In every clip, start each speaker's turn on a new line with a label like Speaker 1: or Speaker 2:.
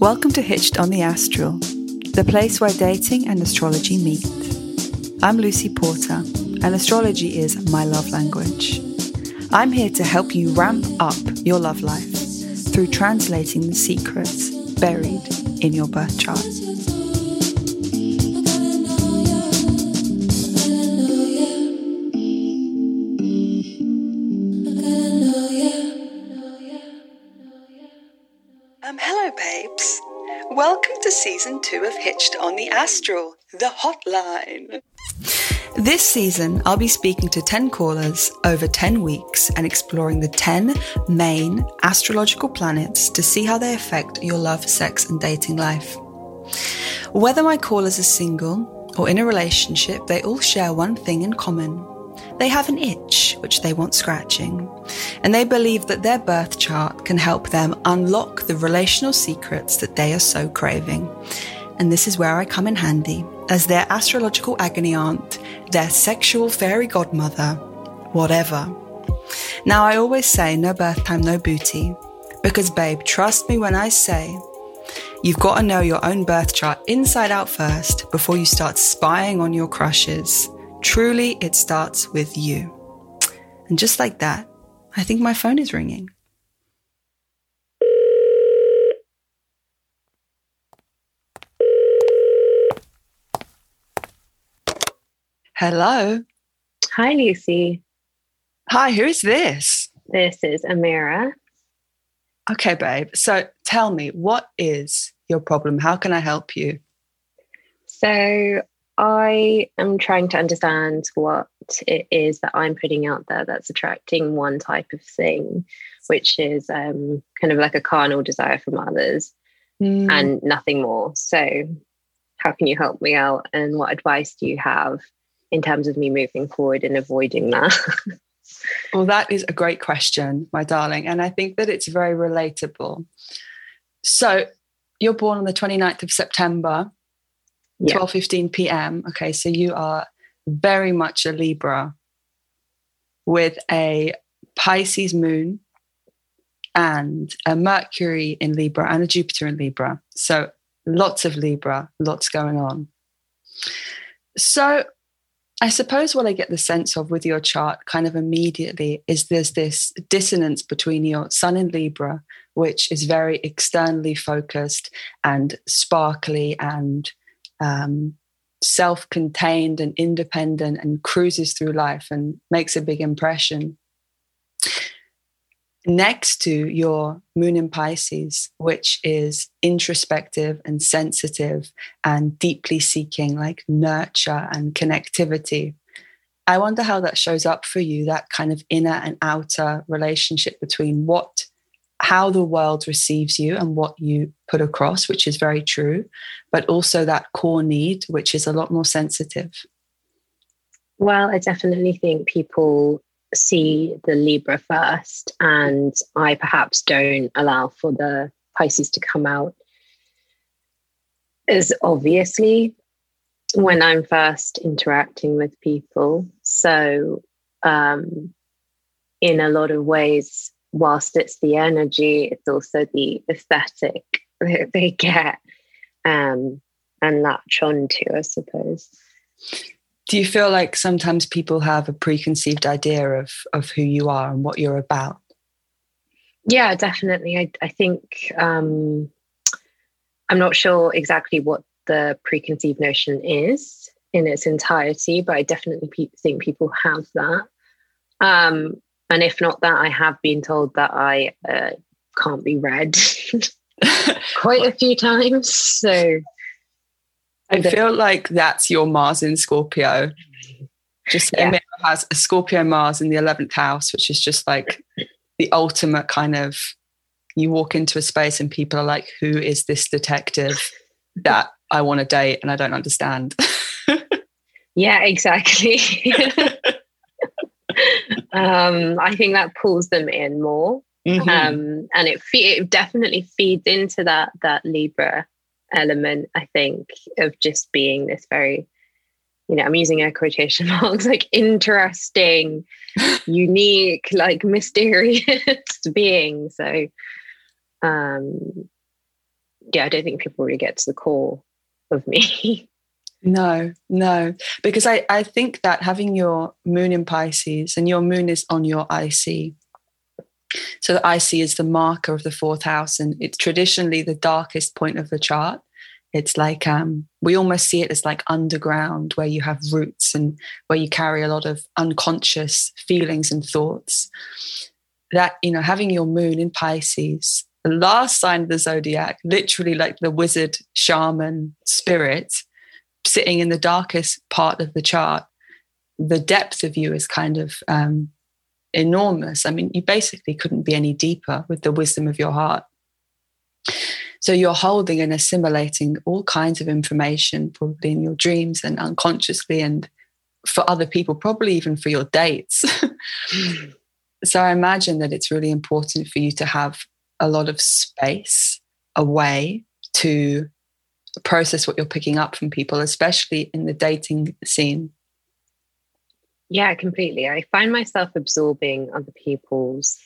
Speaker 1: Welcome to Hitched on the Astral, the place where dating and astrology meet. I'm Lucy Porter, and astrology is my love language. I'm here to help you ramp up your love life through translating the secrets buried in your birth chart. Babes. Welcome to season two of Hitched on the Astral, the hotline. This season, I'll be speaking to 10 callers over 10 weeks and exploring the 10 main astrological planets to see how they affect your love, sex, and dating life. Whether my callers are single or in a relationship, they all share one thing in common. They have an itch which they want scratching, and they believe that their birth chart can help them unlock the relational secrets that they are so craving. And this is where I come in handy as their astrological agony aunt, their sexual fairy godmother, whatever. Now, I always say no birth time, no booty, because, babe, trust me when I say you've got to know your own birth chart inside out first before you start spying on your crushes. Truly, it starts with you. And just like that, I think my phone is ringing. Hello.
Speaker 2: Hi, Lucy.
Speaker 1: Hi, who is this?
Speaker 2: This is Amira.
Speaker 1: Okay, babe. So tell me, what is your problem? How can I help you?
Speaker 2: So, I am trying to understand what it is that I'm putting out there that's attracting one type of thing, which is um, kind of like a carnal desire from others
Speaker 1: Mm,
Speaker 2: and nothing more. So, how can you help me out? And what advice do you have in terms of me moving forward and avoiding that?
Speaker 1: well, that is a great question, my darling. And I think that it's very relatable. So you're born on the 29th of September,
Speaker 2: Yeah.
Speaker 1: 12 15 p.m. Okay, so you are very much a Libra with a Pisces moon and a Mercury in Libra and a Jupiter in Libra. So lots of Libra, lots going on. So I suppose what I get the sense of with your chart kind of immediately is there's this dissonance between your sun in Libra, which is very externally focused and sparkly and um, self contained and independent and cruises through life and makes a big impression. Next to your moon in Pisces, which is introspective and sensitive and deeply seeking, like nurture and connectivity. I wonder how that shows up for you, that kind of inner and outer relationship between what, how the world receives you and what you put across, which is very true, but also that core need, which is a lot more sensitive.
Speaker 2: Well, I definitely think people see the Libra first, and I perhaps don't allow for the Pisces to come out as obviously when I'm first interacting with people. So, um, in a lot of ways, whilst it's the energy, it's also the aesthetic that they get um, and latch onto, I suppose.
Speaker 1: Do you feel like sometimes people have a preconceived idea of, of who you are and what you're about?
Speaker 2: Yeah, definitely. I, I think um, I'm not sure exactly what the preconceived notion is in its entirety, but I definitely pe- think people have that. Um, and if not that, I have been told that I uh, can't be read quite a few times. So
Speaker 1: I feel like that's your Mars in Scorpio. Just
Speaker 2: Yeah.
Speaker 1: Has a Scorpio Mars in the 11th house, which is just like the ultimate kind of you walk into a space and people are like, who is this detective that I want to date and I don't understand?
Speaker 2: yeah, exactly. um, I think that pulls them in more.
Speaker 1: Mhm.
Speaker 2: um, and it, fe- it definitely feeds into that that Libra element. I think of just being this very, you know, I'm using air quotation marks, like interesting, unique, like mysterious being. So, um, yeah, I don't think people really get to the core of me.
Speaker 1: No, no, because I, I think that having your moon in Pisces and your moon is on your IC. So the IC is the marker of the fourth house, and it's traditionally the darkest point of the chart. It's like um, we almost see it as like underground, where you have roots and where you carry a lot of unconscious feelings and thoughts. That, you know, having your moon in Pisces, the last sign of the zodiac, literally like the wizard, shaman, spirit, sitting in the darkest part of the chart, the depth of you is kind of um, enormous. I mean, you basically couldn't be any deeper with the wisdom of your heart. So you're holding and assimilating all kinds of information, probably in your dreams and unconsciously, and for other people, probably even for your dates. so I imagine that it's really important for you to have a lot of space away to process what you're picking up from people, especially in the dating scene.
Speaker 2: Yeah, completely. I find myself absorbing other people's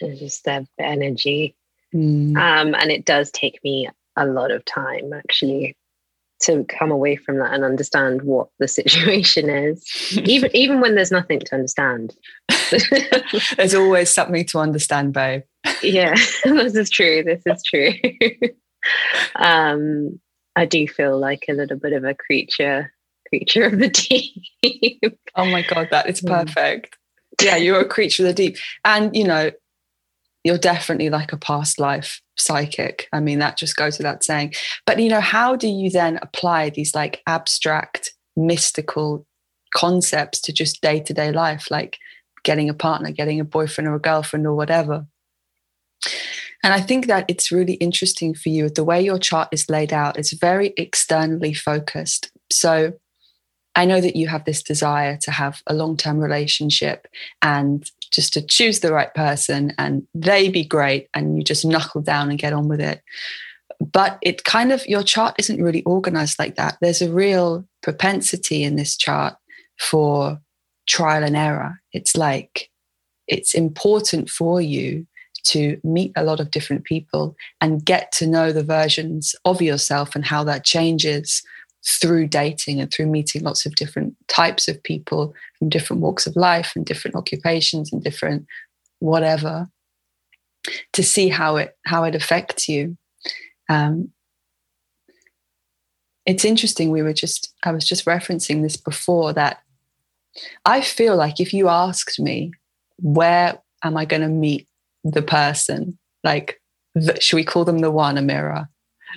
Speaker 2: just their energy Mm. Um, and it does take me a lot of time actually to come away from that and understand what the situation is even even when there's nothing to understand
Speaker 1: there's always something to understand babe
Speaker 2: yeah this is true this is true um i do feel like a little bit of a creature creature of the deep
Speaker 1: oh my god that is mm. perfect yeah you're a creature of the deep and you know you're definitely like a past life psychic. I mean, that just goes without saying. But, you know, how do you then apply these like abstract, mystical concepts to just day to day life, like getting a partner, getting a boyfriend or a girlfriend or whatever? And I think that it's really interesting for you. The way your chart is laid out is very externally focused. So I know that you have this desire to have a long term relationship and just to choose the right person and they be great and you just knuckle down and get on with it. But it kind of, your chart isn't really organized like that. There's a real propensity in this chart for trial and error. It's like, it's important for you to meet a lot of different people and get to know the versions of yourself and how that changes through dating and through meeting lots of different types of people from different walks of life and different occupations and different whatever to see how it how it affects you. Um, it's interesting we were just i was just referencing this before that i feel like if you asked me where am i going to meet the person like the, should we call them the one amira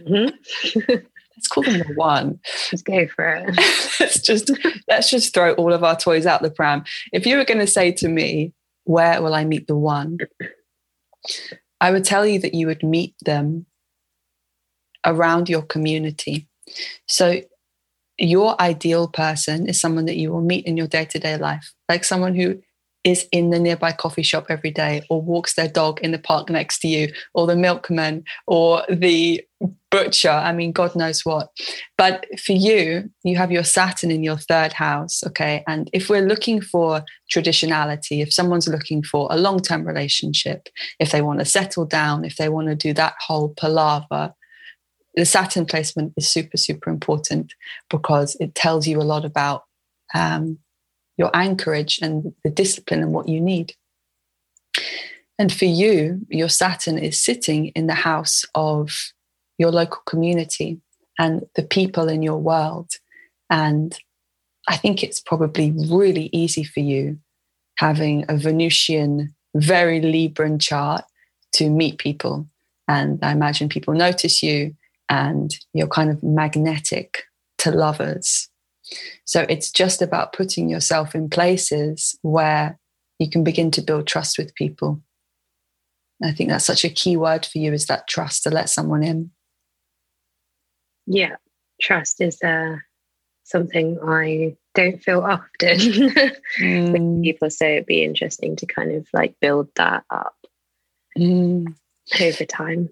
Speaker 1: mm-hmm. let's call them the one.
Speaker 2: Let's go for it.
Speaker 1: let's just let's just throw all of our toys out the pram. If you were going to say to me, "Where will I meet the one?" I would tell you that you would meet them around your community. So your ideal person is someone that you will meet in your day-to-day life, like someone who is in the nearby coffee shop every day or walks their dog in the park next to you or the milkman or the butcher. I mean god knows what. But for you you have your saturn in your third house okay? And if we're looking for traditionality if someone's looking for a long-term relationship if they want to settle down if they want to do that whole palaver the saturn placement is super super important because it tells you a lot about um, your anchorage and the discipline and what you need. And for you, your Saturn is sitting in the house of your local community and the people in your world. And I think it's probably really easy for you having a Venusian, very Libran chart to meet people. And I imagine people notice you and you're kind of magnetic to lovers. So it's just about putting yourself in places where you can begin to build trust with people. I think that's such a key word for you is that trust to let someone in.
Speaker 2: Yeah, trust is uh, something I don't feel often. mm. people say it'd be interesting to kind of like build that up mm. over time.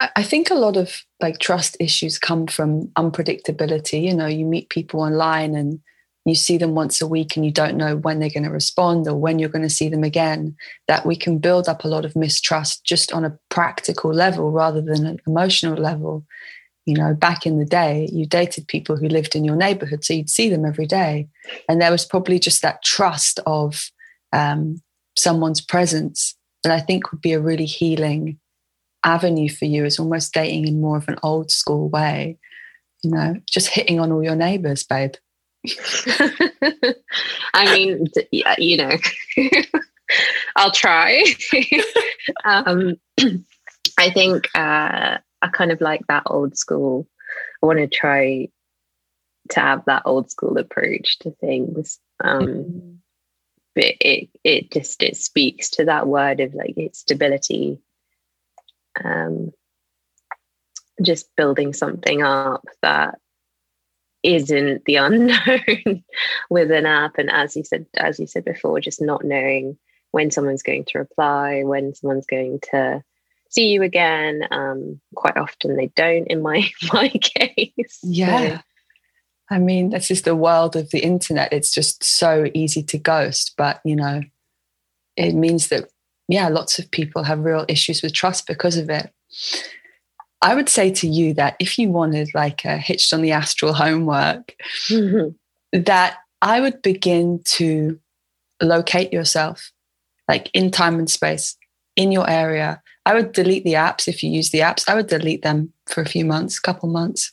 Speaker 1: I think a lot of like trust issues come from unpredictability. You know, you meet people online and you see them once a week and you don't know when they're going to respond or when you're going to see them again, that we can build up a lot of mistrust just on a practical level rather than an emotional level. You know, back in the day, you dated people who lived in your neighborhood, so you'd see them every day. And there was probably just that trust of um, someone's presence that I think would be a really healing avenue for you, is almost dating in more of an old school way. You know, just hitting on all your neighbors, babe.
Speaker 2: I mean, you know, I'll try. um, I think uh, I kind of like that old school. I want to try to have that old school approach to things. Um, mm-hmm. but it it just it speaks to that word of like its stability. Um, just building something up that isn't the unknown with an app. And as you said as you said before just not knowing when someone's going to reply when someone's going to see you again. Um, quite often they don't in my my case.
Speaker 1: Yeah. So. i mean this is the world of the internet. It's just so easy to ghost but you know it means that yeah lots of people have real issues with trust because of it I would say to you that if you wanted like a hitched on the astral homework, mm-hmm. that I would begin to locate yourself like in time and space in your area. I would delete the apps if you use the apps. I would delete them for a few months, couple months,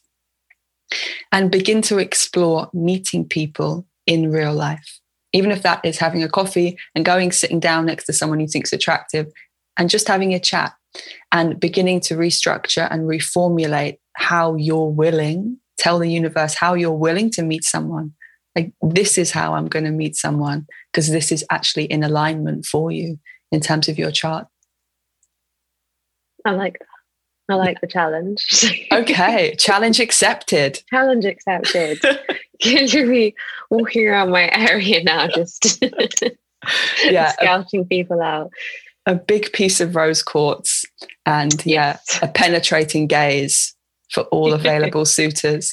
Speaker 1: and begin to explore meeting people in real life. Even if that is having a coffee and going sitting down next to someone you think's attractive and just having a chat and beginning to restructure and reformulate how you're willing, tell the universe how you're willing to meet someone. Like, this is how I'm going to meet someone because this is actually in alignment for you in terms of your chart.
Speaker 2: I like that. I like the challenge.
Speaker 1: okay, challenge accepted.
Speaker 2: Challenge accepted. Can you be walking around my area now, just yeah, scouting people out?
Speaker 1: a big piece of rose quartz and yeah, a penetrating gaze for all available suitors.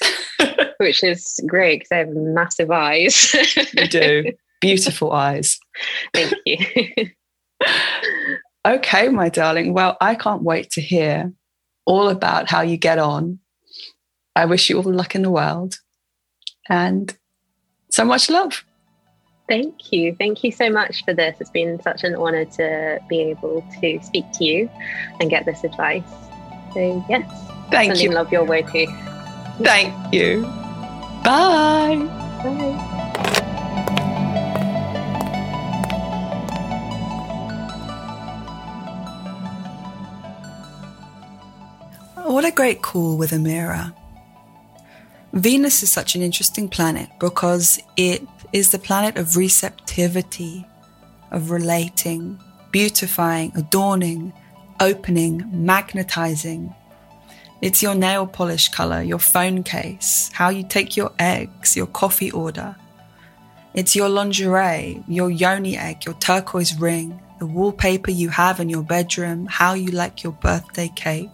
Speaker 2: Which is great because I have massive eyes.
Speaker 1: you do. Beautiful eyes.
Speaker 2: Thank you.
Speaker 1: okay, my darling. Well, I can't wait to hear all about how you get on. I wish you all the luck in the world and so much love.
Speaker 2: Thank you. Thank you so much for this. It's been such an honor to be able to speak to you and get this advice. So, yes.
Speaker 1: Thank you.
Speaker 2: love your way too.
Speaker 1: Thank you. Bye.
Speaker 2: Bye.
Speaker 1: Oh, what a great call with Amira. Venus is such an interesting planet because it is the planet of receptivity, of relating, beautifying, adorning, opening, magnetizing. It's your nail polish color, your phone case, how you take your eggs, your coffee order. It's your lingerie, your yoni egg, your turquoise ring, the wallpaper you have in your bedroom, how you like your birthday cake.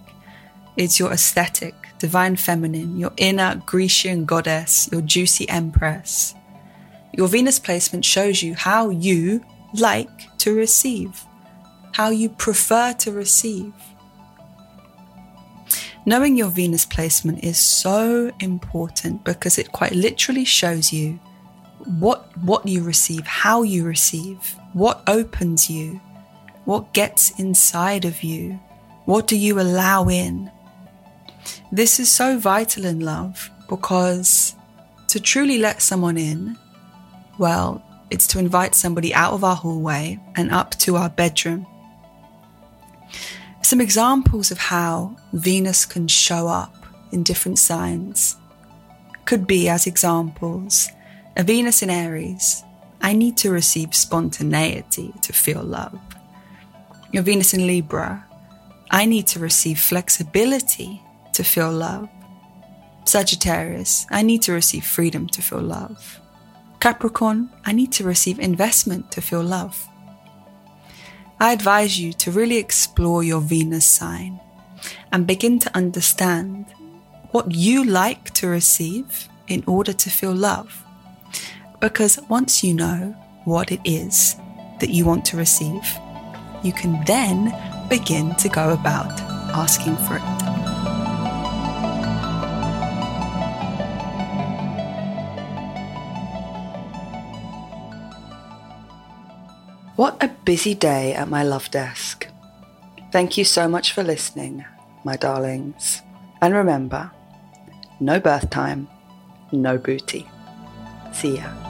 Speaker 1: It's your aesthetic, divine feminine, your inner Grecian goddess, your juicy empress. Your Venus placement shows you how you like to receive, how you prefer to receive. Knowing your Venus placement is so important because it quite literally shows you what, what you receive, how you receive, what opens you, what gets inside of you, what do you allow in. This is so vital in love because to truly let someone in, well, it's to invite somebody out of our hallway and up to our bedroom. Some examples of how Venus can show up in different signs could be, as examples, a Venus in Aries. I need to receive spontaneity to feel love. Your Venus in Libra. I need to receive flexibility to feel love. Sagittarius. I need to receive freedom to feel love. Capricorn, I need to receive investment to feel love. I advise you to really explore your Venus sign and begin to understand what you like to receive in order to feel love. Because once you know what it is that you want to receive, you can then begin to go about asking for it. What a busy day at my love desk. Thank you so much for listening, my darlings. And remember, no birth time, no booty. See ya.